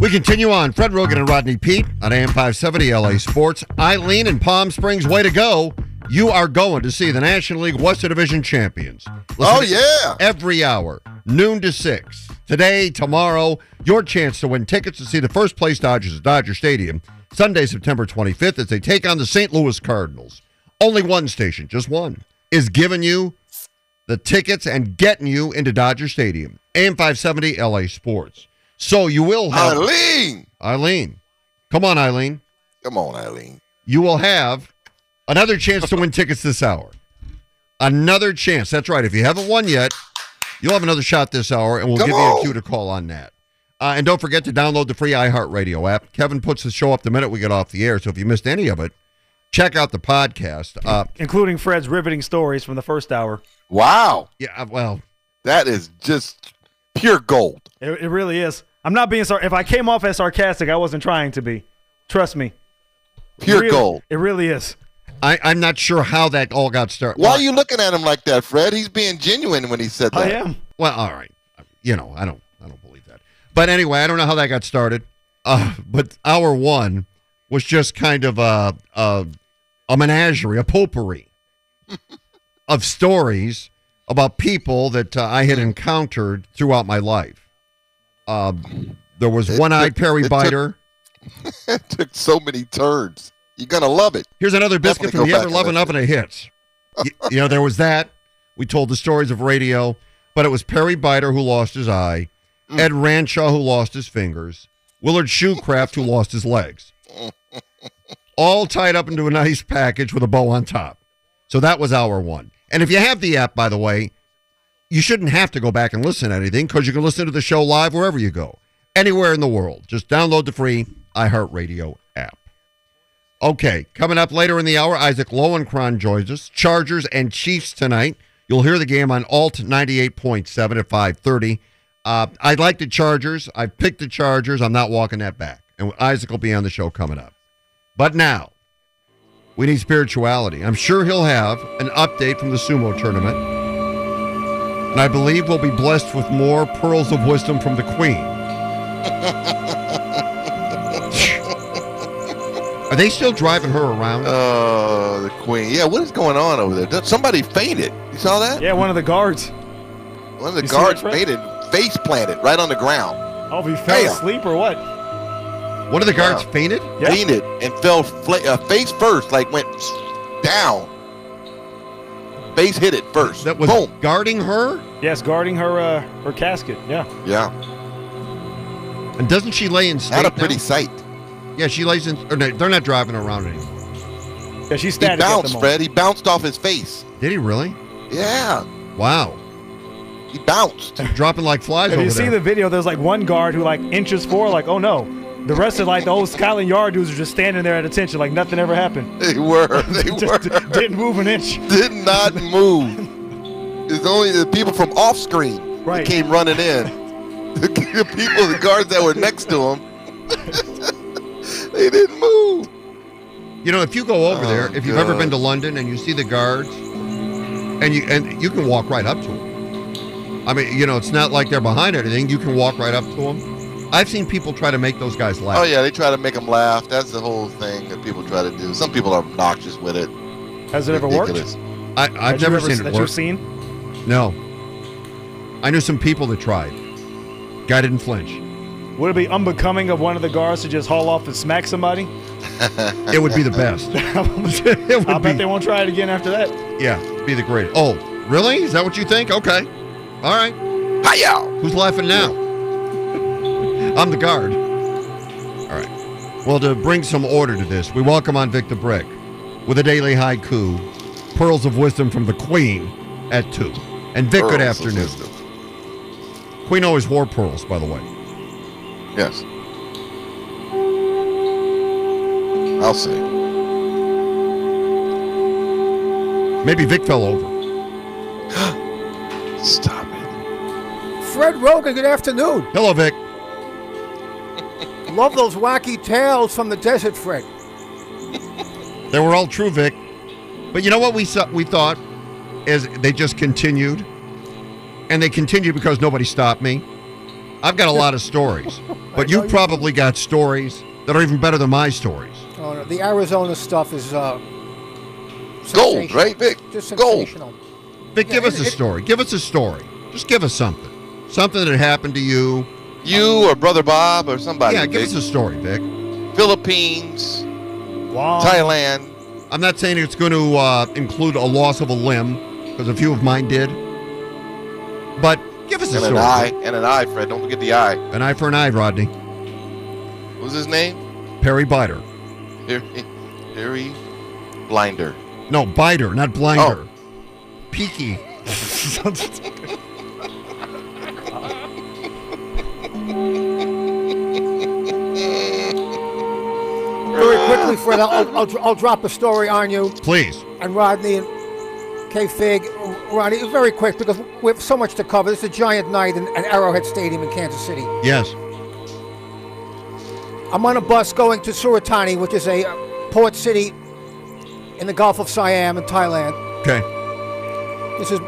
We continue on. Fred Roggin and Rodney Peete on AM 570 LA Sports. Eileen in Palm Springs, way to go. You are going to see the National League Western Division champions. Listen Oh, yeah. Every hour, noon to 6. Today, tomorrow, your chance to win tickets to see the first place Dodgers at Dodger Stadium Sunday, September 25th, as they take on the St. Louis Cardinals. Only one station, just one, is giving you the tickets and getting you into Dodger Stadium. AM 570 LA Sports. So you will have. Eileen. Eileen. Come on, Eileen. Come on, Eileen. You will have another chance to win tickets this hour. Another chance. That's right. If you haven't won yet, you'll have another shot this hour, and we'll Come give you a cue to call on that. Uh, and don't forget to download the free iHeartRadio app. Kevin puts the show up the minute we get off the air. So if you missed any of it, check out the podcast. Uh, Including Fred's riveting stories from the first hour. Wow. yeah, uh, well, That is just pure gold. It, it really is. I'm not being sorry. If I came off as sarcastic, I wasn't trying to be. Trust me. Pure Really- gold. It really is. I, I'm not sure how that all got started. Why Well, are you looking at him like that, Fred? He's being genuine when he said that. I am. Well, all right. You know, I don't I don't believe that. But anyway, I don't know how that got started. Uh, but hour one was just kind of a a, a menagerie, a potpourri of stories about people that uh, I had encountered throughout my life. Um, there was It one-eyed took- Perry it took- Biter. it took so many turns. You're gonna love it. Here's another biscuit Definitely from the and loving oven of hits. you, you know, there was that. We told the stories of radio, but it was Perry Biter who lost his eye, Mm. Ed Ranshaw who lost his fingers, Willard Shoecraft who lost his legs. All tied up into a nice package with a bow on top. So that was our one. And if you have the app, by the way, you shouldn't have to go back and listen to anything because you can listen to the show live wherever you go, anywhere in the world. Just download the free iHeartRadio app. Okay, coming up later in the hour, Isaac Lowenkron joins us. Chargers and Chiefs tonight. You'll hear the game on Alt 98.7 at 5:30. Uh, I like the Chargers. I've picked the Chargers. I'm not walking that back. And Isaac will be on the show coming up. But now, we need spirituality. I'm sure he'll have an update from the sumo tournament. And I believe we'll be blessed with more pearls of wisdom from the Queen. Are they still driving her around? Oh, the queen. Yeah, what is going on over there? Somebody fainted. You saw that? Yeah, one of the guards. One of the You guards fainted, face planted right on the ground. Oh, he fell Damn. asleep or what? One of the guards Wow. fainted? Yeah. Fainted and fell fla- uh, face first, like went down. Face hit it first. That was Boom. guarding her? Yes, guarding her uh, her casket. Yeah. Yeah. And doesn't she lay in state? Not a pretty now? sight. Yeah, she lays in. Or no, they're not driving around anymore. Yeah, she's He static at the bounced. Fred. He bounced off his face. Did he really? Yeah. Wow. He bounced. Dropping like flies If over you see there. the video, there's like one guard who like inches forward, like, oh no. The rest of like the old Scotland Yard dudes are just standing there at attention, like nothing ever happened. They were. They Just were. didn't move an inch. Did not move. It's only the people from off screen Right. that came running in. The, the people, the guards that were next to him, they didn't move. you know, if you go over Oh, there, if you've ever been to London and you see the guards, and you and you can walk right up to them. I mean, you know, it's not like they're behind anything. You can walk right up to them. I've seen people try to make those guys laugh. Oh yeah, they try to make them laugh. That's the whole thing that people try to do. Some people are obnoxious with it. Has it ever worked? I, I've That you never ever- seen it that work. you've seen? No. I knew some people that tried. Guy didn't flinch. Would it be unbecoming of one of the guards to just haul off and smack somebody? It would be the best. I bet be, they won't try it again after that. yeah, be the greatest. Oh, really? Is that what you think? Okay. All right. Hi-yow. Who's laughing now? I'm the guard. All right. Well, to bring some order to this, we welcome on Vic the Brick with a daily haiku, Pearls of Wisdom from the Queen at 2. And Vic, good Pearls of afternoon. Queen always wore pearls, by the way. Yes. I'll say. Maybe Vic fell over. Stop it. Fred Roggin, good afternoon. Hello, Vic. Love those wacky tales from the desert, Fred. They were all true, Vic. But you know what we saw, we thought is they just continued, and they continued because nobody stopped me. I've got a lot of stories, but you you- probably got stories that are even better than my stories. Oh, no, the Arizona stuff is uh, Gold, right, Vic? Just Gold. sensational. Vic, give Yeah, us a it- story. Give us a story. Just give us something. Something that happened to you. You or Brother Bob or somebody. yeah, give Vic. us a story, Vic. Philippines, Wow. Thailand. I'm not saying it's going to uh, include a loss of a limb, because a few of mine did. But give us a story. an eye. And an eye, Fred. Don't forget the eye. An eye for an eye, Rodney. What's his name? Perry Biter. Perry, Perry Blinder. No, biter, not blinder. Oh. Peaky. Very quickly, Fred, I'll, I'll, I'll drop a story on you Please. and Rodney and K Fig. Rodney, very quick because we have so much to cover. It's a giant night in, at Arrowhead Stadium in Kansas City. Yes. I'm on a bus going to Surat Thani, which is a uh, port city in the Gulf of Siam in Thailand. Okay. This is,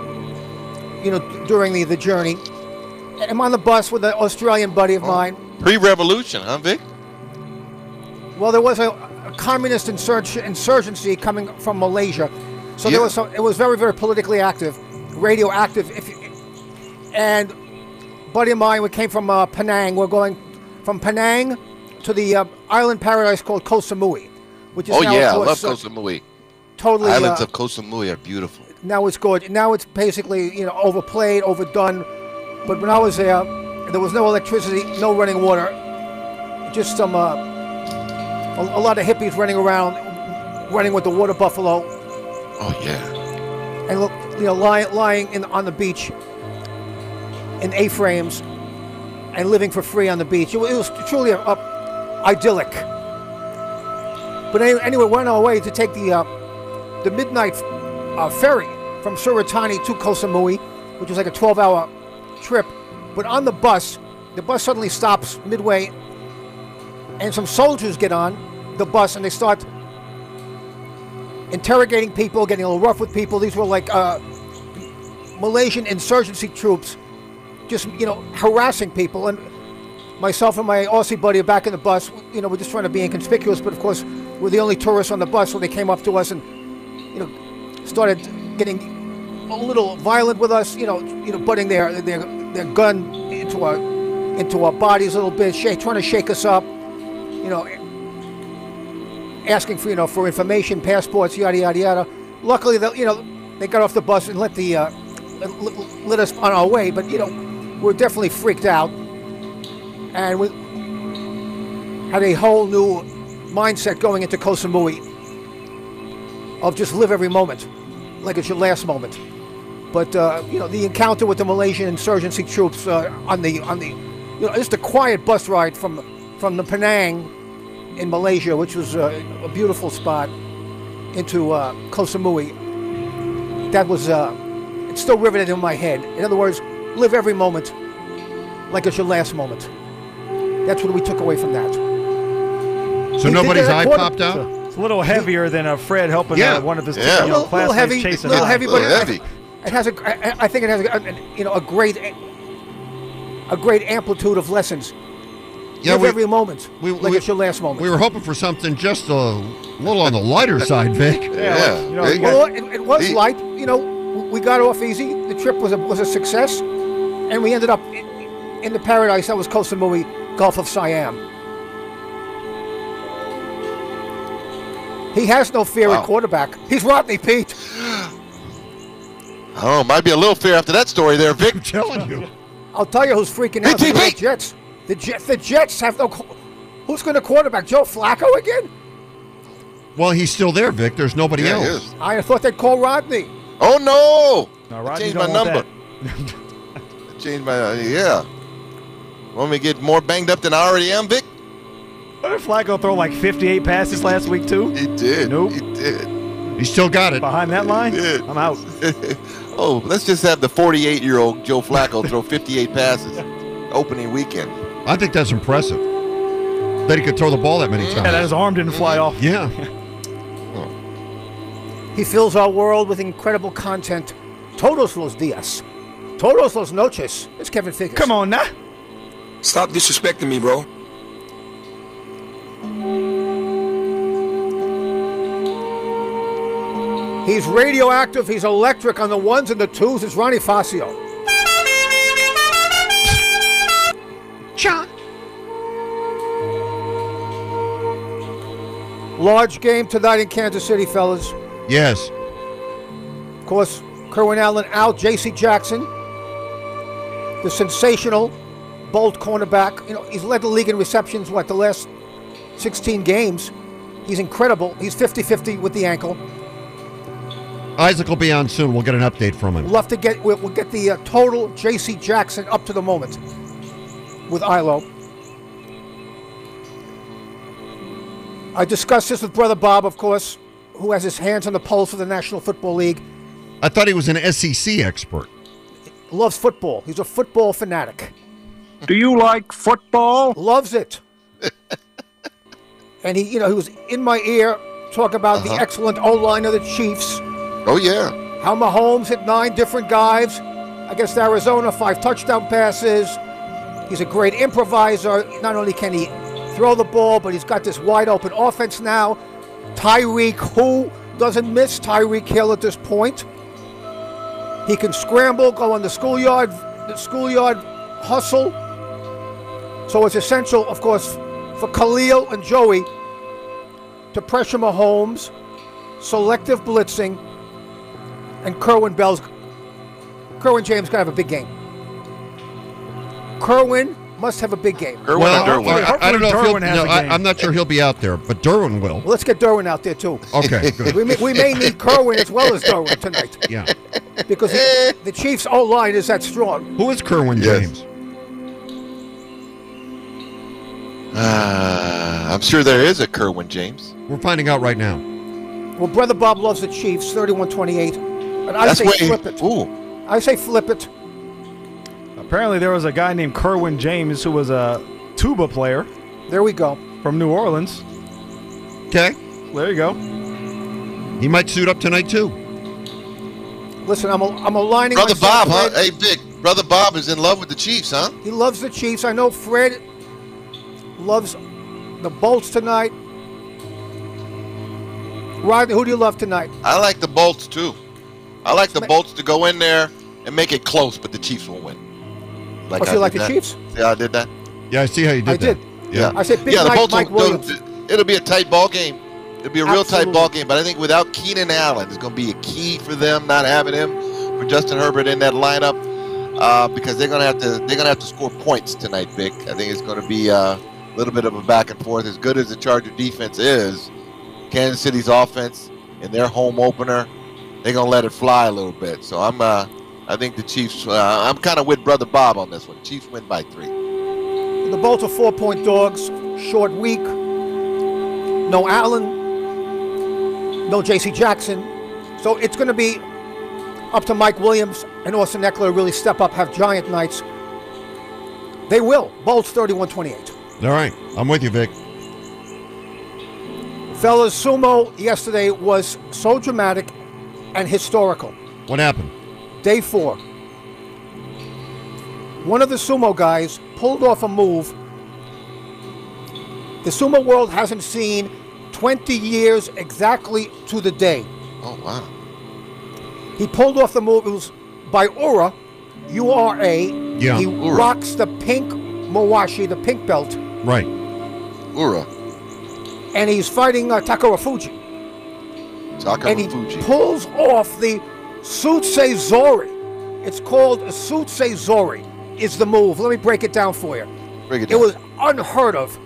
you know, during the, the journey. I'm on the bus with an Australian buddy of mine. Pre-revolution, huh, Vic? Well, there was a, a communist insurg- insurgency coming from Malaysia, so Yeah. there was some, it was very, very politically active, radioactive. If you, and buddy of mine, we came from uh, Penang. We're going from Penang to the uh, island paradise called Koh Samui, which is Oh now, yeah, I love course, Koh Samui. totally. Islands uh, of Koh Samui are beautiful. now it's good. Now it's basically you know overplayed, overdone. But when I was there, there was no electricity, no running water, just some uh, a, a lot of hippies running around, running with the water buffalo, Oh yeah. and look, you know lying lying in, on the beach in A-frames and living for free on the beach. It was, truly a, a idyllic. But any- anyway, we're on our way to take the uh, the midnight uh, ferry from Surat Thani to Koh Samui, which was like a 12-hour trip. But on the bus, the bus suddenly stops midway, and some soldiers get on the bus and they start interrogating people, getting a little rough with people. These were like uh, Malaysian insurgency troops, just you know harassing people. And myself and my Aussie buddy are back in the bus. You know, we're just trying to be inconspicuous, but of course we're the only tourists on the bus, so they came up to us and you know started getting a little violent with us. You know, you know, putting their their their gun into our into our bodies a little bit, trying to shake us up. You know, asking for you know for information, passports, yada yada yada. Luckily, the, you know they got off the bus and let the uh, let, us on our way. But you know we're definitely freaked out, and we had a whole new mindset going into Koh Samui of just live every moment like it's your last moment. But uh, you know the encounter with the Malaysian insurgency troops uh, on the on the you know just a quiet bus ride from from the Penang in Malaysia, which was uh, a beautiful spot, into uh, Koh Samui. That was uh, it's still riveted in my head. In other words, live every moment like it's your last moment. That's what we took away from that. So He nobody's did eye quarter- popped out? It's a little heavier than a Fred helping Yeah. uh, one of his Yeah. you know, little, little classmates heavy, chasing little heavy, Little but heavy. It, it has a, I think it has a, a- you know a great a great amplitude of lessons. Yeah, Live we- every moment we- like we- it's your last moment. We were hoping for something just a little on the lighter side, Vic. Yeah. you know, Vic. well, it, it was He- light. You know, we got off easy. The trip was a was a success, and we ended up in, in the paradise that was Koh Samui, Gulf of Siam. He has no fear Wow. at quarterback. He's Rodney Peete. Oh, might be a little fear after that story there, Vic. I'm telling you. I'll tell you who's freaking out. Hey, The Jets. The Jets. The Jets have no. Who's going to quarterback? Joe Flacco again? Well, he's still there, Vic. There's nobody Yeah, else. I thought they'd call Rodney. Oh no! No, I changed my number. I changed my uh, yeah. Want me to get more banged up than I already am, Vic? did Flacco throw like 58 passes last week too? He did. Nope. He did. He still got it. Behind that line. I'm out. oh, let's just have the 48 year old Joe Flacco throw 58 passes opening weekend. I think that's impressive. That he could throw the ball that many times. Yeah, that his arm didn't fly off. Yeah. He fills our world with incredible content. Todos los días. Todos los noches. It's Kevin Figures. Come on now. Stop disrespecting me, bro. He's radioactive. He's electric on the ones and the twos. It's Ronnie Fascio. Large game tonight in Kansas City, fellas. Yes. Of course, Kerwin Allen out. J.C. Jackson, the sensational Bolt cornerback. You know, he's led the league in receptions, what, the last 16 games. He's incredible. He's 50 50 with the ankle. Isaac will be on soon. We'll get an update from him. Love to get, we'll, we'll get the uh, total J.C. Jackson up to the moment with Ilo. I discussed this with Brother Bob, of course, who has his hands on the pulse of the National Football League. I thought he was an SEC expert. Loves football. He's a football fanatic. Do you like football? Loves it. and he, you know, he was in my ear talk about the uh-huh. excellent O line of the Chiefs. Oh, yeah. How Mahomes hit nine different guys against Arizona, five touchdown passes. He's a great improviser. Not only can he throw the ball, but he's got this wide open offense now. Tyreek, who doesn't miss Tyreek Hill at this point? He can scramble, go on the schoolyard, the schoolyard hustle. So it's essential, of course, for Khalil and Joey to pressure Mahomes, selective blitzing, and Kerwin Bell's. Kerwin James to have a big game. Kerwin must have a big game. Kerwin well, or Derwin? I, I don't know if he'll. Has No, a I, game. I'm not sure he'll be out there, but Derwin will. Well, let's get Derwin out there too. Okay, good. We may, we may need Kerwin as well as Derwin tonight Yeah. because the, the Chiefs' O line is that strong. Who is Kerwin Yes. James? Uh, I'm sure there is a Kerwin James. We're finding out right now. Well, Brother Bob loves the Chiefs, 31-28. And I That's say way. flip it. Ooh. I say flip it. Apparently, there was a guy named Kerwin James who was a tuba player There we go. from New Orleans. Okay. There you go. He might suit up tonight too. Listen, I'm, a, I'm aligning Brother myself Bob, huh? with- Hey, Vic. Brother Bob is in love with the Chiefs, huh? He loves the Chiefs. I know Fred loves the Bolts tonight. Rodney, who do you love tonight? I like the Bolts, too. I like the Bolts to go in there and make it close, but the Chiefs will win. Oh, so I you like did the that. Chiefs? Yeah, I did that? Yeah, I see how you did I that. did. Yeah. I said Big yeah, the Mike, Bolts Mike will, Williams. it'll be a tight ball game. It'll be a real tight ball game, but I think without Keenan Allen, it's going to be a key for them not having him for Justin Herbert in that lineup uh, because they're going to have to they're going to have to score points tonight, Vic. I think it's going to be uh, a little bit of a back and forth. As good as the Charger defense is, Kansas City's offense in their home opener, they're going to let it fly a little bit. So I'm uh, I think the Chiefs. Uh, I'm kind of with brother Bob on this one. Chiefs win by three. The Bolts are four-point dogs. Short week. No Allen. No J.C. Jackson. So it's going to be up to Mike Williams and Austin Ekeler to really step up, have giant nights. They will. Bolts 31-28. All right. I'm with you, Vic. Fellas, sumo yesterday was so dramatic and historical. What happened? Day four. One of the sumo guys pulled off a move the sumo world hasn't seen 20 years exactly to the day. Oh wow. He pulled off the move. It was by Ura, U R A. Yeah. He Ura. rocks the pink Mawashi, the pink belt, Right. Ura. and he's fighting uh, Takarafuji. Taka and he Fuji. pulls off the Sutse Zori. It's called a Sutse Zori. Is the move? Let me break it down for you. Break it down. It was unheard of.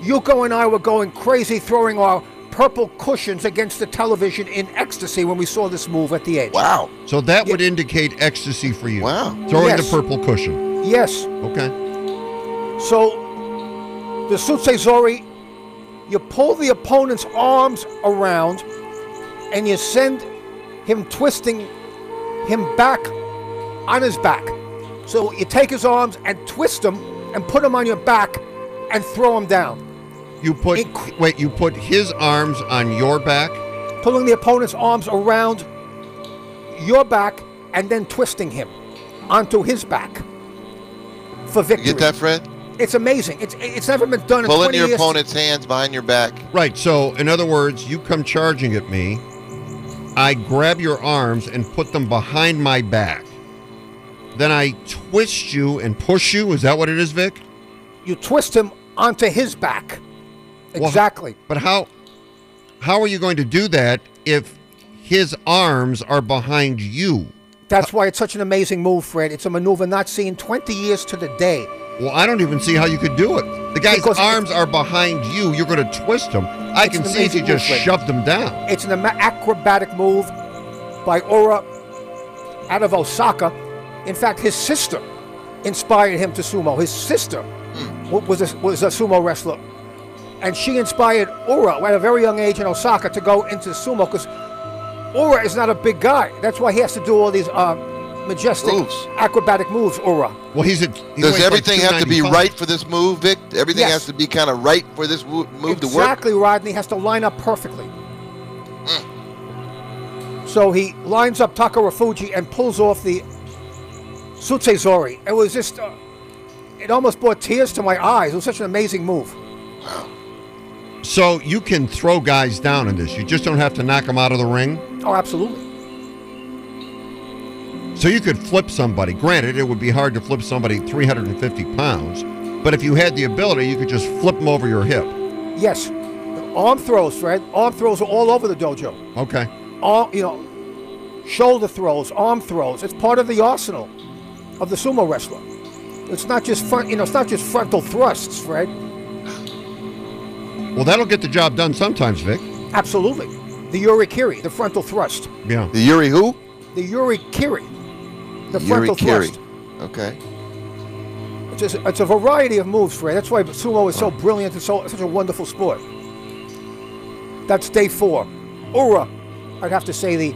Yuko and I were going crazy, throwing our purple cushions against the television in ecstasy when we saw this move at the edge. wow. So that would indicate ecstasy for you. Wow. Throwing Yes. the purple cushion. Yes. Okay. So the Sutse Zori You pull the opponent's arms around and you send him twisting him back on his back. So you take his arms and twist them and put them on your back and throw him down. You put Inc- wait. You put his arms on your back. Pulling the opponent's arms around your back and then twisting him onto his back for You victory. get that, Fred? It's amazing. It's it's never been done in Pulling 20 your years. opponent's hands behind your back. Right. So, in other words, you come charging at me. I grab your arms and put them behind my back. Then I twist you and push you. Is that what it is, Vic? You twist him onto his back. Well, Exactly. But how how are you going to do that if his arms are behind you? That's why it's such an amazing move, Fred. It's a maneuver not seen 20 years to the day. Well, I don't even see how you could do it. The guy's Because arms are behind you. You're going to twist him. I It's can see if you just move, Fred. shoved him down. It's an acrobatic move by Ura out of Osaka. In fact, his sister inspired him to sumo. His sister wa- was a, was a sumo wrestler. And she inspired Ura at a very young age in Osaka to go into sumo because Ura is not a big guy. That's why he has to do all these uh, majestic Moves. acrobatic moves, Aura. Well, he's a. He Does weighs like everything have to be right for this move, Vic? Everything Yes. has to be kind of right for this wo- move to work. exactly, Rodney has to line up perfectly. So he lines up Takarafuji and pulls off the Sutsezori. It was just, uh, it almost brought tears to my eyes. It was such an amazing move. Wow. So you can throw guys down in this. You just don't have to knock them out of the ring. Oh, absolutely. So you could flip somebody. Granted, it would be hard to flip somebody 350 pounds, but if you had the ability, you could just flip them over your hip. Yes. Arm throws, Fred. Arm throws are all over the dojo. Okay. Arm, you know, shoulder throws, arm throws. It's part of the arsenal of the sumo wrestler. It's not just front, you know, it's not just frontal thrusts, Fred. Well, that'll get the job done sometimes, Vic. Absolutely. The yorikiri, the frontal thrust. Yeah. The Yuri who? The yorikiri, the frontal Yuri-kiri. thrust. Okay. It's, just, it's a variety of moves, Fred. That's why sumo is so brilliant and so such a wonderful sport. That's day four. Ura, I'd have to say the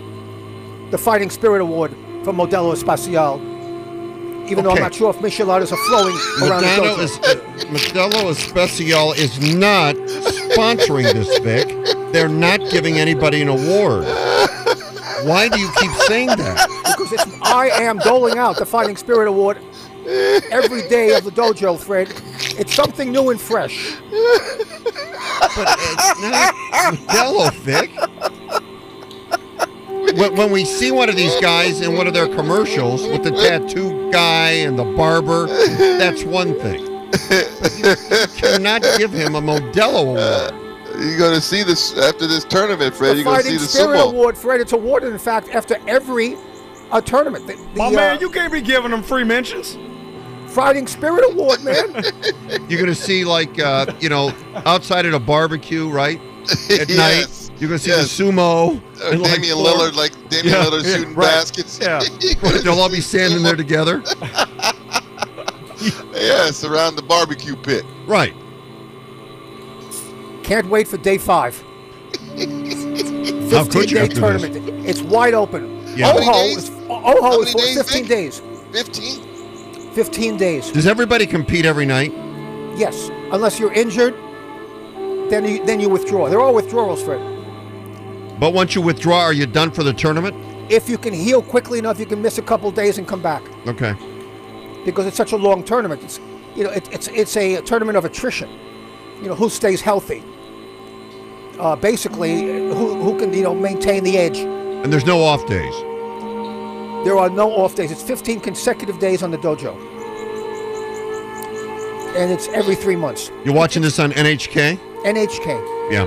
the Fighting Spirit Award from Modelo Especial. Even though I'm not sure if micheladas are flowing around the Modelo dojo. is uh, Modelo Especial is not sponsoring this, Vic. They're not giving anybody an award. Why do you keep saying that? Because it's, I am doling out the Fighting Spirit Award every day of the dojo, Fred. It's something new and fresh. But it's not Modelo, Vic. When, when we see one of these guys in one of their commercials with the tattoo guy and the barber, that's one thing. But you, you cannot give him a Modelo award. You're going to see this after this tournament, Fred. the You're going to see Fighting the Spirit sumo. Award, Fred. It's awarded, in fact, after every uh, tournament. The, the, My uh, man, you can't be giving them free mentions. Fighting Spirit Award, man. You're going to see, like, uh, you know, outside at a barbecue, right? At Yes. night. You're going to see Yes. the sumo. Or and, like, Damian four- Lillard, like Damian Yeah, Lillard yeah, shooting right. baskets. Yeah. They'll all be standing there together. yes, around the barbecue pit. Right. Can't wait for day five. How could you 15-day after this? tournament. It's wide open. Yeah. How many Oho is, Oho How is many for days, 15 days. 15? 15 days. Does everybody compete every night? Yes. Unless you're injured, then you, then you withdraw. They're all withdrawals, Fred. But once you withdraw, are you done for the tournament? If you can heal quickly enough, you can miss a couple days and come back Okay. because it's such a long tournament. It's you know it, it's it's a tournament of attrition. You know who stays healthy. Uh, basically, who, who can you know maintain the edge. And there's no off days. There are no off days. It's 15 consecutive days on the dojo, and it's every three months. You're watching this on NHK? NHK. Yeah.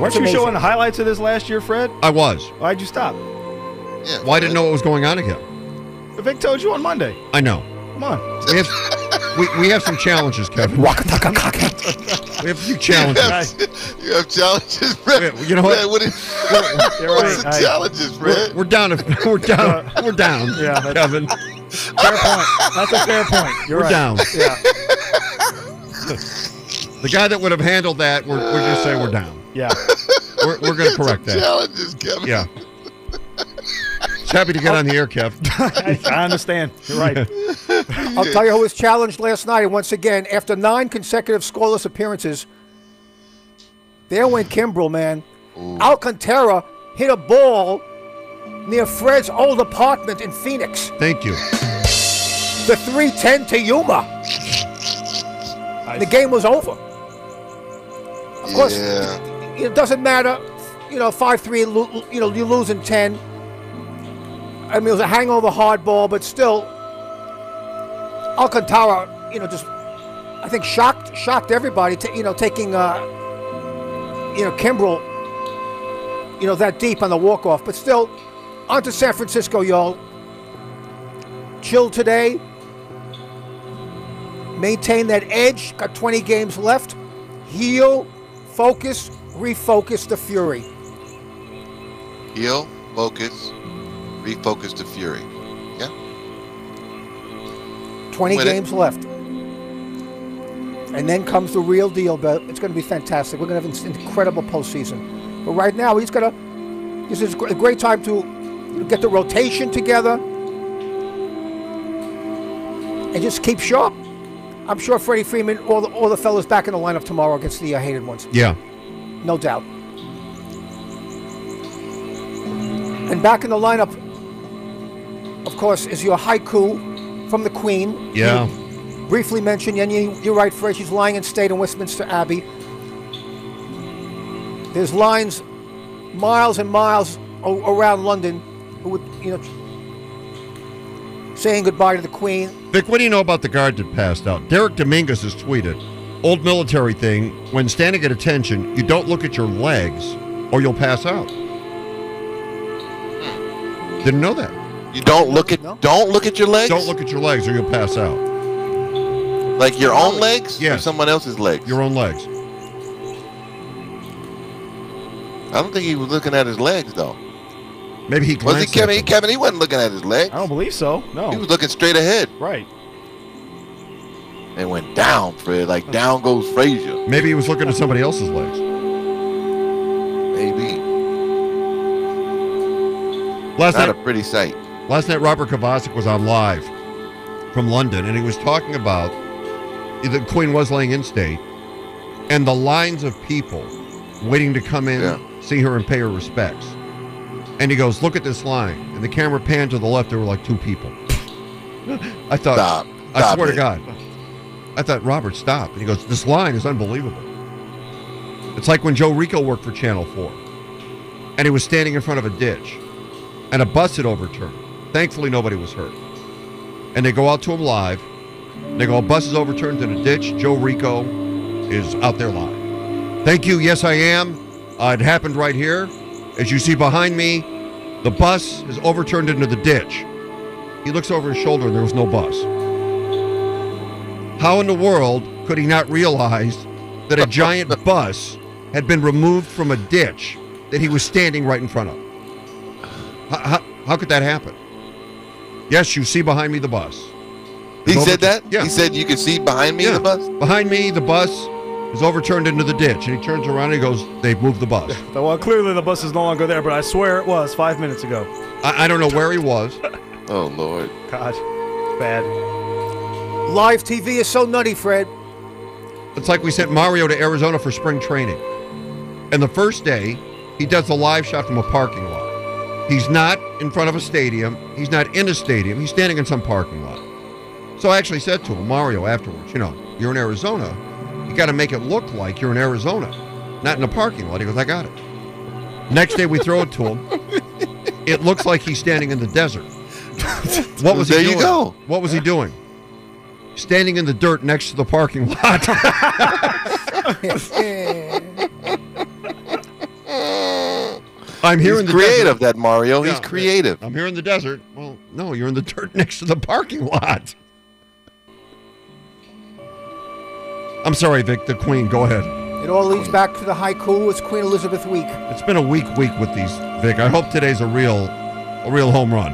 Weren't you amazing. showing the highlights of this last year, Fred? I was. Why'd you stop? Yeah. Well, I didn't know what was going on again. Vic told you on Monday. I know. Come on. We have, we, we have some challenges, Kevin. We have a few challenges. You have challenges, Fred. Yeah, you know what? Fred, what is, You're what's right. the I- challenges, We're, Fred? we're down. to- We're down. We're down. Yeah, that's- Kevin. Fair point. That's a fair point. You're We're right. down. Yeah. The guy that would have handled that, we're, we're just saying we're down. Yeah. We're, we're going to correct that. Challenges, Kevin. Yeah. Just happy to get on the air, Kev. I, I understand. You're right. I'll tell you who was challenged last night. And once again, after nine consecutive scoreless appearances, there went Kimbrel, man. Alcantara hit a ball near Fred's old apartment in Phoenix. Thank you. The 310 to Yuma. The game was over. Of course, Yeah. it doesn't matter. You know, 5 3, you know, you lose in 10. I mean, it was a hangover hard ball, but still, Alcantara, you know, just, I think, shocked shocked everybody, to, you know, taking, uh, you know, Kimbrel, you know, that deep on the walk off. But still, on to San Francisco, y'all. Chill today. Maintain that edge. Got 20 games left. Heal, focus, refocus the Fury. Heal, focus, refocus the Fury. Yeah. 20 Win it. games left. And then comes the real deal, but it's going to be fantastic. We're going to have an incredible postseason. But right now, he's going to, this is a great time to get the rotation together and just keep sharp. I'm sure Freddie Freeman, all the, all the fellas back in the lineup tomorrow against the uh, hated ones. Yeah. No doubt. And back in the lineup, of course, is your haiku from the Queen. Yeah. You briefly mentioned, and you, you're right, Fred, she's lying in state in Westminster Abbey. There's lines miles and miles a- around London who would, you know, saying goodbye to the Queen. Vic, what do you know about the guard that passed out? Derek Dominguez has tweeted, old military thing, when standing at attention, you don't look at your legs or you'll pass out. Hmm. Didn't know that. You don't look at No. don't look at your legs. Don't look at your legs or you'll pass out. like your own legs or someone else's legs. Your own legs. I don't think he was looking at his legs though. Maybe he Was he Kevin? at He. Kevin, he wasn't looking at his legs. I don't believe so. No. He was looking straight ahead right. and went down, Fred. Like down goes Frazier. Maybe he was looking at somebody else's legs. Maybe Last not night, a pretty sight. Last night, Robert Kovacik was on live from London, and he was talking about the Queen was laying in state, and the lines of people waiting to come in, Yeah. see her, and pay her respects. And he goes, "Look at this line," and the camera panned to the left. There were like two people. I thought, Stop. I Stop swear it. to God, I thought Robert, stop. And he goes, "This line is unbelievable." It's like when Joe Rico worked for Channel Four, and he was standing in front of a ditch, and a bus had overturned. Thankfully, nobody was hurt. And they go out to him live. They go, bus is overturned in a ditch. Joe Rico is out there live. Thank you. Yes, I am. Uh, it happened right here. As you see behind me, the bus is overturned into the ditch. He looks over his shoulder and there was no bus. How in the world could he not realize that a giant bus had been removed from a ditch that he was standing right in front of? How, how, how could that happen? Yes, you see behind me the bus. He said that. Yeah. He said you can see behind me Yeah. the bus. Behind me, the bus is overturned into the ditch. And he turns around and he goes, They've moved the bus. Well, clearly the bus is no longer there, but I swear it was five minutes ago. I, I don't know where he was. Oh Lord. God, bad. Live TV is so nutty, Fred. It's like we sent Mario to Arizona for spring training. And the first day, he does a live shot from a parking lot. He's not in front of a stadium. He's not in a stadium. He's standing in some parking lot. So I actually said to him, Mario, afterwards, you know, you're in Arizona. You got to make it look like you're in Arizona, not in a parking lot. He goes, I got it. Next day, we throw it to him. It looks like he's standing in the desert. What was There he you go. What was he doing? Standing in the dirt next to the parking lot. I'm here He's in the creative, desert. that Mario. He's creative. I'm here in the desert. Well, no, you're in the dirt next to the parking lot. I'm sorry, Vic. The Queen. Go ahead. It all leads back to the haiku. It's Queen Elizabeth week. It's been a weak week with these, Vic. I hope today's a real, a real home run.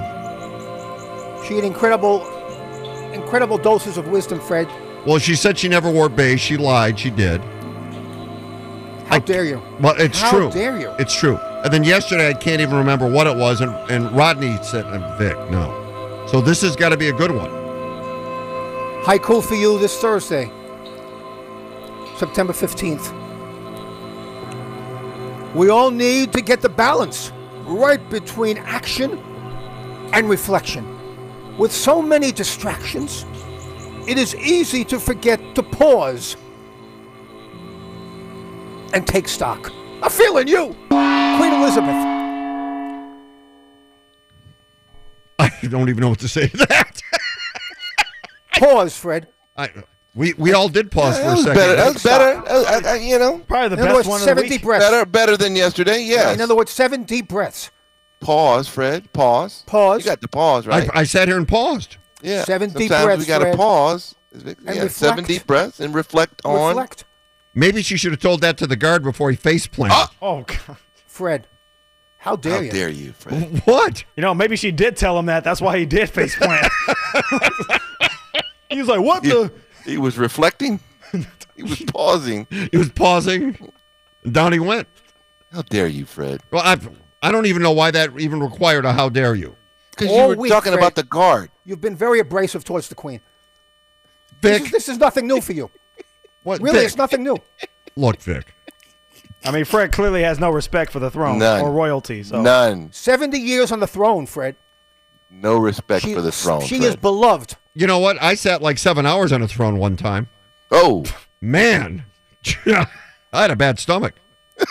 She had incredible, incredible doses of wisdom, Fred. Well, she said she never wore beige. She lied. She did. How dare you? Well, it's How true. dare you? It's true. And then yesterday, I can't even remember what it was, and, and Rodney said, uh, Vic, no. So this has got to be a good one. High cool for you this Thursday, September 15th. We all need to get the balance right between action and reflection. With so many distractions, it is easy to forget to pause and take stock. I'm feeling you, Queen Elizabeth. I don't even know what to say to that. Pause, Fred. I, we, we all did pause for a That was second. better. That was better. Uh, uh, uh, you know, Probably the In other best words, one of the seven week. deep breaths. better better than yesterday. Yes. In other words, seven deep breaths. pause, Fred. Pause. Pause. You got the pause, right? I, I sat here and paused. yeah. seven deep Sometimes breaths, we got to pause. And yeah, seven reflect. deep breaths and reflect on. Reflect. Maybe she should have told that to the guard before he face planted. Ah! Oh God. Fred, how dare How you? dare you, Fred? What? You know, maybe she did tell him that. That's why he did face plant. he was like, "What He, the?" he was reflecting. he was pausing. He was pausing. and Down he went. How dare you, Fred? Well, I, I don't even know why that even required a how dare you. Because you were week, talking Fred. about the guard. You've been very abrasive towards the Queen. This Vic, is, this is nothing new for you. What, Really, Vic, it's nothing new. Look, Vic. I mean, Fred clearly has no respect for the throne None. or royalty. So None. 70 years on the throne, Fred. No respect She, for the throne. she Fred. is beloved. You know what? I sat like seven hours on a throne one time. oh, Man, I had a bad stomach.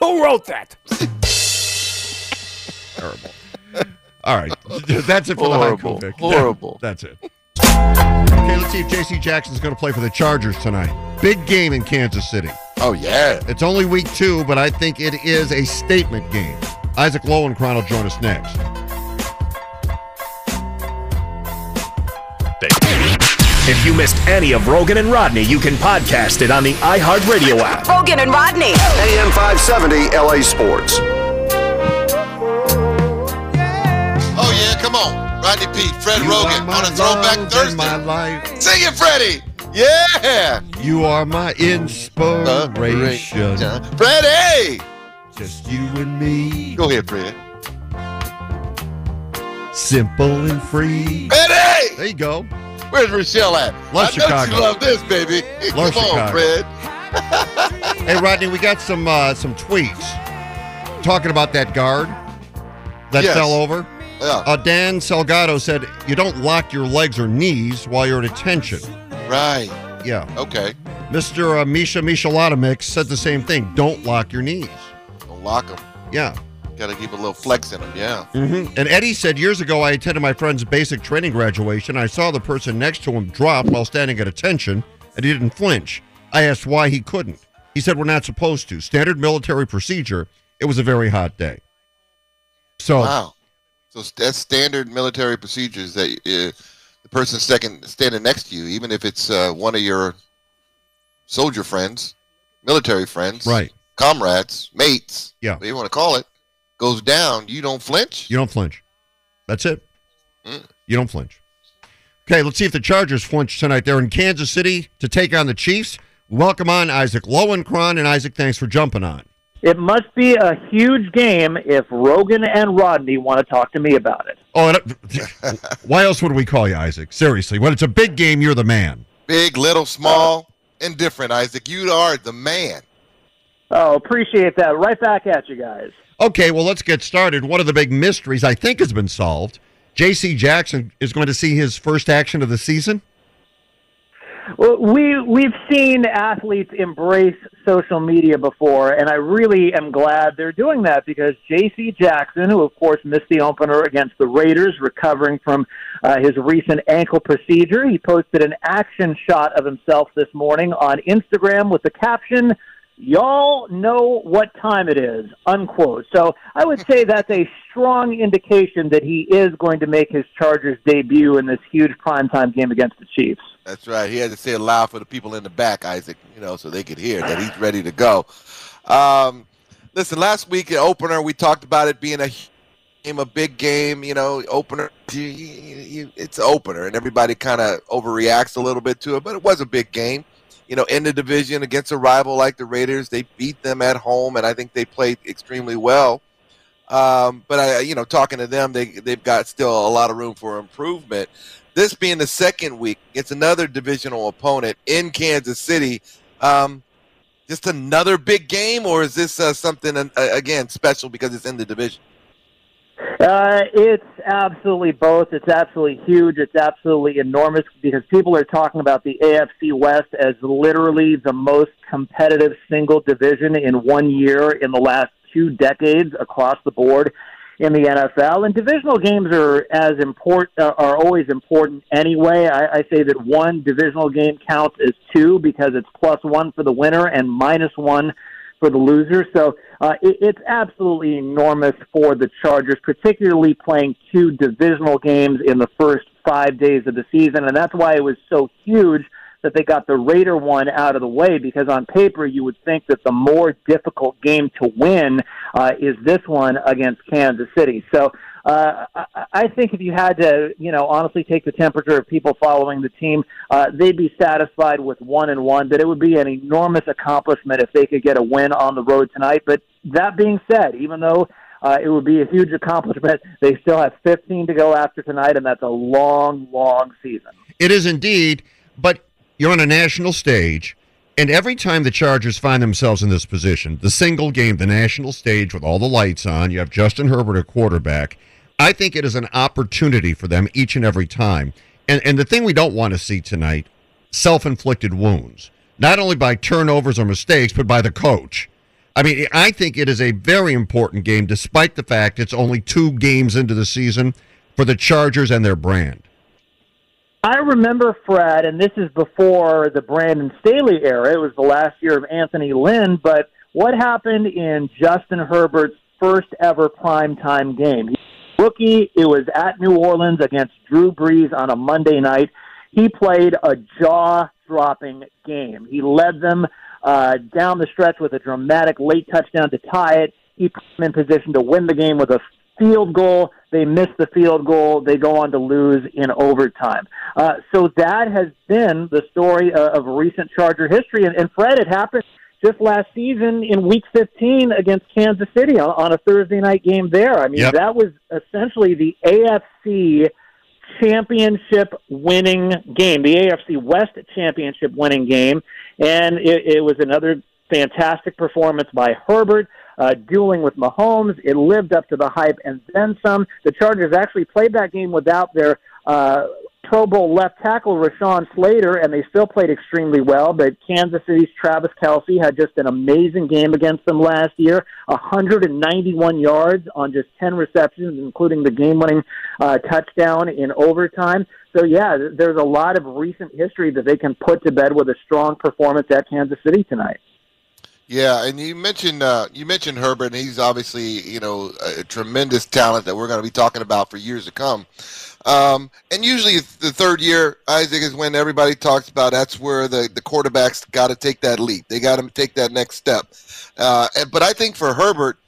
Who wrote that? Terrible. All right, that's it for Horrible. the haiku, Vic. Horrible. That's it. Okay, let's see if J.C. Jackson's going to play for the Chargers tonight. Big game in Kansas City. oh yeah. It's only week two, but I think it is a statement game. Isaac Lowenkron will join us next. If you missed any of Roggin and Rodney, you can podcast it on the iHeartRadio app. Roggin and Rodney. AM 570 LA Sports. Rodney Peete, Fred You Roggin on a Throwback Thursday. Sing it, Freddie. Yeah. You are my inspiration. Freddie. Just you and me. Go ahead, Fred. Simple and free. Freddie. There you go. Where's Rochelle at? Love I Chicago. you love this, baby. Love Come on, Chicago. Fred. Hey, Rodney, we got some uh, some tweets talking about that guard that Yes. fell over. Yeah. Uh, Dan Salgado said, "You don't lock your legs or knees while you're at attention." Right. Yeah. Okay. Mr. Uh, Misha Michelatomix said the same thing. Don't lock your knees. Don't lock them. Yeah. Got to keep a little flex in them. Yeah. hmm And Eddie said years ago, I attended my friend's basic training graduation. I saw the person next to him drop while standing at attention, and he didn't flinch. I asked why he couldn't. He said, We're not supposed to. Standard military procedure. It was a very hot day. So, Wow. So that's standard military procedures that uh, the person second standing next to you, even if it's uh, one of your soldier friends, military friends, right. comrades, mates, Yeah. whatever you want to call it, goes down, you don't flinch. You don't flinch. That's it. Mm. You don't flinch. Okay, let's see if the Chargers flinch tonight. They're in Kansas City to take on the Chiefs. Welcome on Isaac Lowenkron. And Isaac, thanks for jumping on. It must be a huge game if Roggin and Rodney want to talk to me about it. Oh, uh, why else would we call you Isaac? Seriously, when it's a big game, you're the man. Big, little, small, indifferent, Isaac. You are the man. Oh, appreciate that. Right back at you guys. Okay, well, let's get started. One of the big mysteries I think has been solved. J.C. Jackson is going to see his first action of the season. Well, we we've seen athletes embrace social media before, and I really am glad they're doing that because J.C. Jackson, who of course missed the opener against the Raiders, recovering from uh, his recent ankle procedure, he posted an action shot of himself this morning on Instagram with the caption. Y'all know what time it is, unquote. So I would say that's a strong indication that he is going to make his Chargers debut in this huge primetime game against the Chiefs. That's right. He had to say it loud for the people in the back, Isaac, you know, so they could hear that he's ready to go. Um, listen, last week at opener, we talked about it being a game, a big game, you know, opener. It's an opener, and everybody kind of overreacts a little bit to it, but it was a big game. You know, in the division against a rival like the Raiders. They beat them at home, and I think they played extremely well. Um, but I, you know, talking to them, they they've got still a lot of room for improvement. This being the second week, it's another divisional opponent in Kansas City. Um, just another big game, or is this uh, something uh, again special because it's in the division? Uh, it's absolutely both. It's absolutely huge. It's absolutely enormous because people are talking about the AFC West as literally the most competitive single division in one year in the last two decades across the board in the NFL. And divisional games are as important uh, are always important anyway. I, I say that one divisional game counts as two because it's plus one for the winner and minus one for the loser. So uh, it, it's absolutely enormous for the Chargers, particularly playing two divisional games in the first five days of the season, and that's why it was so huge that they got the Raider one out of the way because on paper you would think that the more difficult game to win uh, is this one against Kansas City. So uh, I think if you had to, you know, honestly take the temperature of people following the team, uh, they'd be satisfied with one and one. That it would be an enormous accomplishment if they could get a win on the road tonight. But that being said, even though uh, it would be a huge accomplishment. They still have 15 to go after tonight, and that's a long, long season. It is indeed, but you're on a national stage, and every time the Chargers find themselves in this position, the single game, the national stage with all the lights on, you have Justin Herbert a quarterback. I think it is an opportunity for them each and every time. And and the thing we don't want to see tonight, self-inflicted wounds, not only by turnovers or mistakes, but by the coach. I mean, I think it is a very important game, despite the fact it's only two games into the season for the Chargers and their brand. I remember Fred, and this is before the Brandon Staley era. It was the last year of Anthony Lynn, but what happened in Justin Herbert's first ever primetime game? He rookie, it was at New Orleans against Drew Brees on a Monday night. He played a jaw dropping game. He led them uh, down the stretch with a dramatic late touchdown to tie it. He put them in position to win the game with a field goal. They miss the field goal. They go on to lose in overtime. Uh, so that has been the story uh, of recent Charger history. And, and Fred, it happened just last season in Week 15 against Kansas City on, on a Thursday night game there. I mean, yep. that was essentially the AFC championship winning game, the AFC West championship winning game. And it, it was another fantastic performance by Herbert uh, dueling with Mahomes. It lived up to the hype and then some. The Chargers actually played that game without their uh, Pro Bowl left tackle Rashawn Slater, and they still played extremely well. But Kansas City's Travis Kelce had just an amazing game against them last year 191 yards on just 10 receptions, including the game winning uh, touchdown in overtime. So, yeah, there's a lot of recent history that they can put to bed with a strong performance at Kansas City tonight. Yeah, and you mentioned uh, you mentioned Herbert, and he's obviously you know a tremendous talent that we're going to be talking about for years to come. Um, and usually the third year, Isaac, is when everybody talks about that's where the, the quarterbacks got to take that leap. They got to take that next step. Uh, and, but I think for Herbert,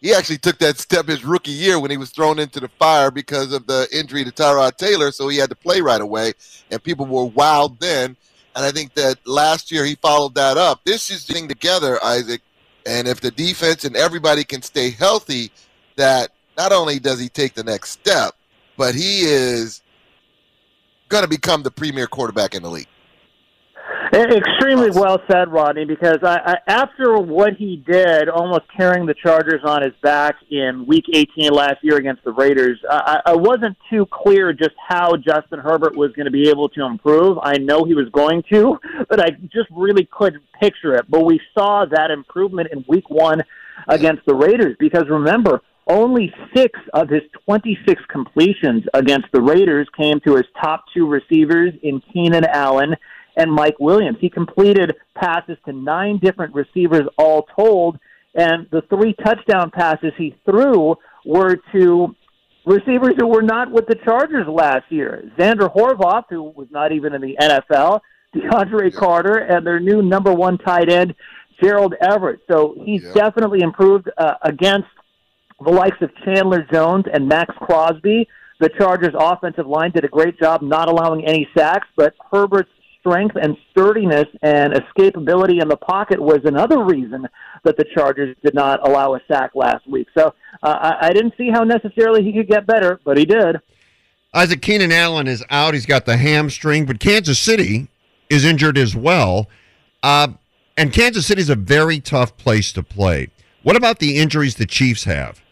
he actually took that step his rookie year when he was thrown into the fire because of the injury to Tyrod Taylor. So he had to play right away, and people were wild then. And I think that last year he followed that up. This is the thing together, Isaac. And if the defense and everybody can stay healthy, that not only does he take the next step, but he is going to become the premier quarterback in the league. Extremely well said, Rodney. Because I, I, after what he did, almost carrying the Chargers on his back in Week 18 last year against the Raiders, I, I wasn't too clear just how Justin Herbert was going to be able to improve. I know he was going to, but I just really couldn't picture it. But we saw that improvement in Week One against the Raiders. Because remember, only six of his 26 completions against the Raiders came to his top two receivers in Keenan Allen and Mike Williams. He completed passes to nine different receivers all told, and the three touchdown passes he threw were to receivers who were not with the Chargers last year. Zander Horvath, who was not even in the NFL, DeAndre Carter, and their new number one tight end, Gerald Everett. So he's yeah. definitely improved uh, against the likes of Chandler Jones and Maxx Crosby. The Chargers' offensive line did a great job not allowing any sacks, but Herbert's strength and sturdiness and escapability in the pocket was another reason that the Chargers did not allow a sack last week. So uh, I, I didn't see how necessarily he could get better, but he did. Isaac Keenan Allen is out. He's got the hamstring, but Kansas City is injured as well. Uh, and Kansas City is a very tough place to play. What about the injuries the Chiefs have?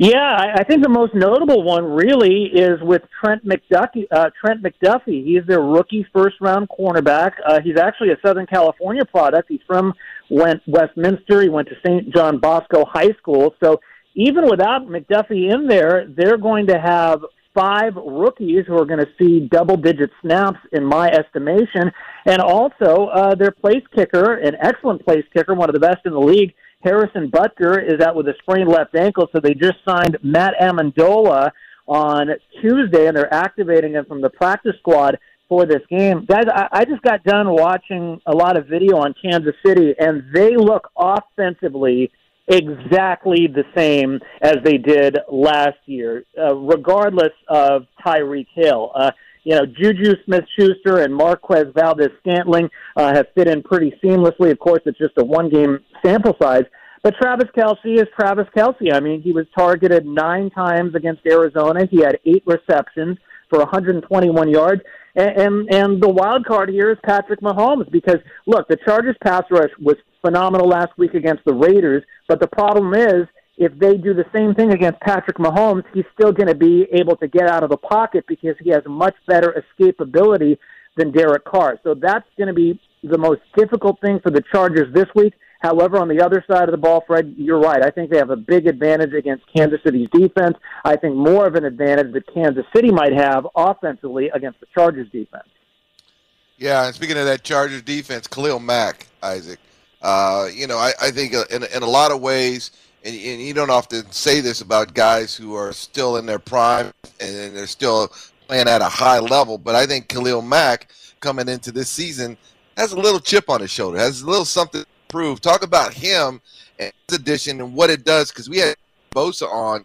Yeah, I, I think the most notable one really is with Trent McDuffie. Uh, Trent McDuffie. He's their rookie first round cornerback. Uh, he's actually a Southern California product. He's from went Westminster. He went to St. John Bosco High School. So even without McDuffie in there, they're going to have five rookies who are going to see double digit snaps in my estimation. And also, uh, their place kicker, an excellent place kicker, one of the best in the league, Harrison Butker, is out with a sprained left ankle. So they just signed Matt Ammendola on Tuesday, and they're activating him from the practice squad for this game. Guys, I, I just got done watching a lot of video on Kansas City, and they look offensively exactly the same as they did last year, uh, regardless of Tyreek Hill. Uh, you know, Juju Smith Schuster and Marquez Valdes Scantling uh, have fit in pretty seamlessly. Of course, it's just a one game sample size. But Travis Kelce is Travis Kelce. I mean, he was targeted nine times against Arizona. He had eight receptions for 121 yards. And, and, and the wild card here is Patrick Mahomes because, look, the Chargers pass rush was phenomenal last week against the Raiders. But the problem is, if they do the same thing against Patrick Mahomes, he's still going to be able to get out of the pocket because he has much better escapability than Derek Carr. So that's going to be the most difficult thing for the Chargers this week. However, on the other side of the ball, Fred, you're right. I think they have a big advantage against Kansas City's defense. I think more of an advantage that Kansas City might have offensively against the Chargers defense. Yeah, and speaking of that Chargers defense, Khalil Mack, Isaac. Uh, you know, I, I think uh, in, in a lot of ways, and, and you don't often say this about guys who are still in their prime and they're still playing at a high level, but I think Khalil Mack coming into this season has a little chip on his shoulder, has a little something to prove. Talk about him and his addition and what it does, because we had Bosa on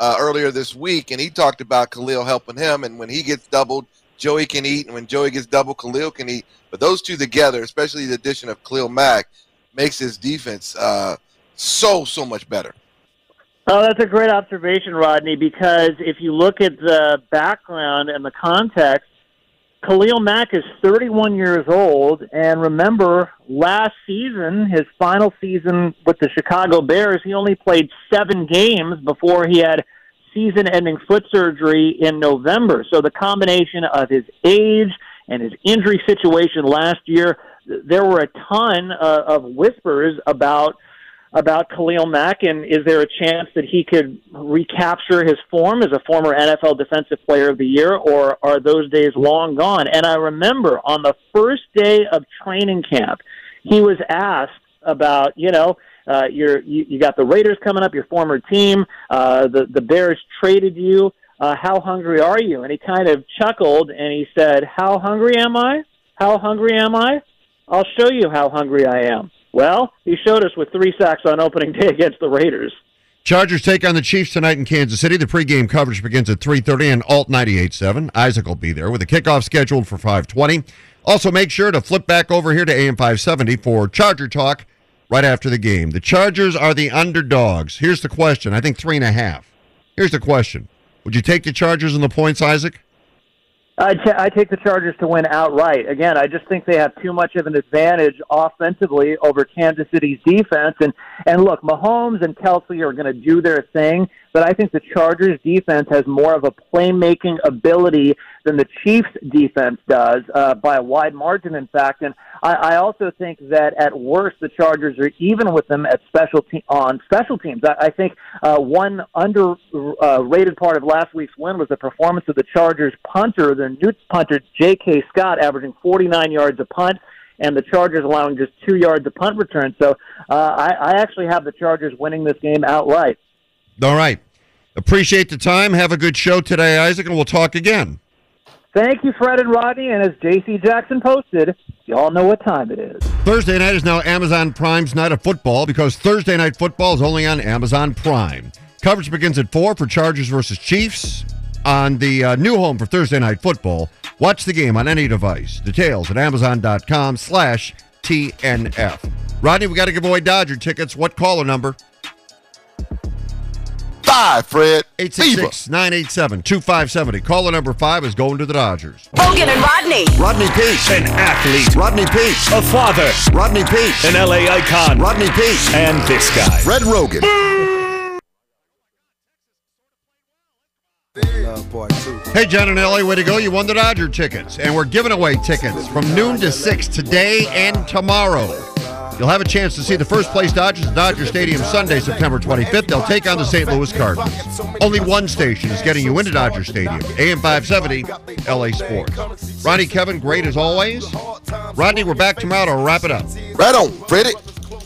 uh, earlier this week, and he talked about Khalil helping him, and when he gets doubled, Joey can eat, and when Joey gets doubled, Khalil can eat. But those two together, especially the addition of Khalil Mack, makes his defense uh, so so much better. Oh, that's a great observation, Rodney. Because if you look at the background and the context, Khalil Mack is 31 years old, and remember, last season, his final season with the Chicago Bears, he only played seven games before he had season-ending foot surgery in November. So the combination of his age and his injury situation last year there were a ton uh, of whispers about about Khalil Mack, and is there a chance that he could recapture his form as a former NFL Defensive Player of the Year, or are those days long gone? And I remember on the first day of training camp, he was asked about, you know, uh, you're, you, you got the Raiders coming up, your former team, uh, the the Bears traded you. Uh, how hungry are you? And he kind of chuckled and he said, "How hungry am I? How hungry am I? I'll show you how hungry I am. Well, he showed us with three sacks on opening day against the Raiders. Chargers take on the Chiefs tonight in Kansas City. The pregame coverage begins at 3.30 on Alt 98.7. Isaac will be there with a kickoff scheduled for 5.20. Also, make sure to flip back over here to AM 570 for Charger Talk right after the game. The Chargers are the underdogs. Here's the question. I think three and a half. Here's the question. Would you take the Chargers and the points, Isaac? I, t- I take the Chargers to win outright. Again, I just think they have too much of an advantage offensively over Kansas City's defense. And and look, Mahomes and Kelce are going to do their thing, but I think the Chargers defense has more of a playmaking ability than the Chiefs defense does uh, by a wide margin, in fact. And I, I also think that at worst, the Chargers are even with them at special te- on special teams. I, I think uh, one underrated uh, part of last week's win was the performance of the Chargers punter, the new punter J.K. Scott, averaging 49 yards a punt and the Chargers allowing just two yards of punt return. So uh, I, I actually have the Chargers winning this game outright. All right. Appreciate the time. Have a good show today, Isaac, and we'll talk again. Thank you, Fred and Rodney. And as J.C. Jackson posted, you all know what time it is. Thursday night is now Amazon Prime's night of football because Thursday night football is only on Amazon Prime. Coverage begins at 4 for Chargers versus Chiefs on the uh, new home for Thursday night football. Watch the game on any device. Details at Amazon.com slash TNF. Rodney, we got to give away Dodger tickets. What caller number? Five, Fred. 866 987 2570. Caller number five is going to the Dodgers. Roggin and Rodney. Rodney Peete. An athlete, Rodney Peete. a father, Rodney Peete. an LA icon, Rodney Peete. and this guy. Fred Roggin. Hey, John and LA, way to go. You won the Dodger tickets. And we're giving away tickets from noon to 6 today and tomorrow. You'll have a chance to see the first place Dodgers at Dodger Stadium Sunday, September 25th. They'll take on the St. Louis Cardinals. Only one station is getting you into Dodger Stadium, AM 570, LA Sports. Ronnie, Kevin, great as always. Rodney, we're back tomorrow to wrap it up. Right on, Freddie.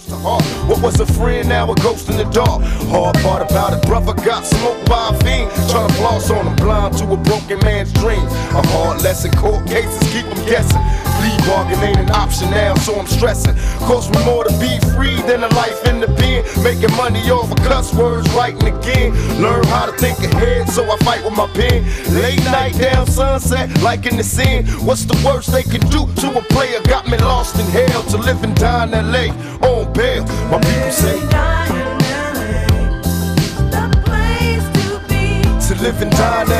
What was a friend, now a ghost in the dark. Hard part about it, brother got smoked by a fiend. Trying to floss on him, blind to a broken man's dreams. A hard lesson, court cases keep him guessing. Plea bargain ain't an option now, so I'm stressing. Cost me more to be free than a life in the pen. Making money over cuss words, writing again. Learn how to think ahead, so I fight with my pen. Late night down sunset, like in the sin. What's the worst they can do to a player? Got me lost in hell to living down LA on bail. My people say to live and die.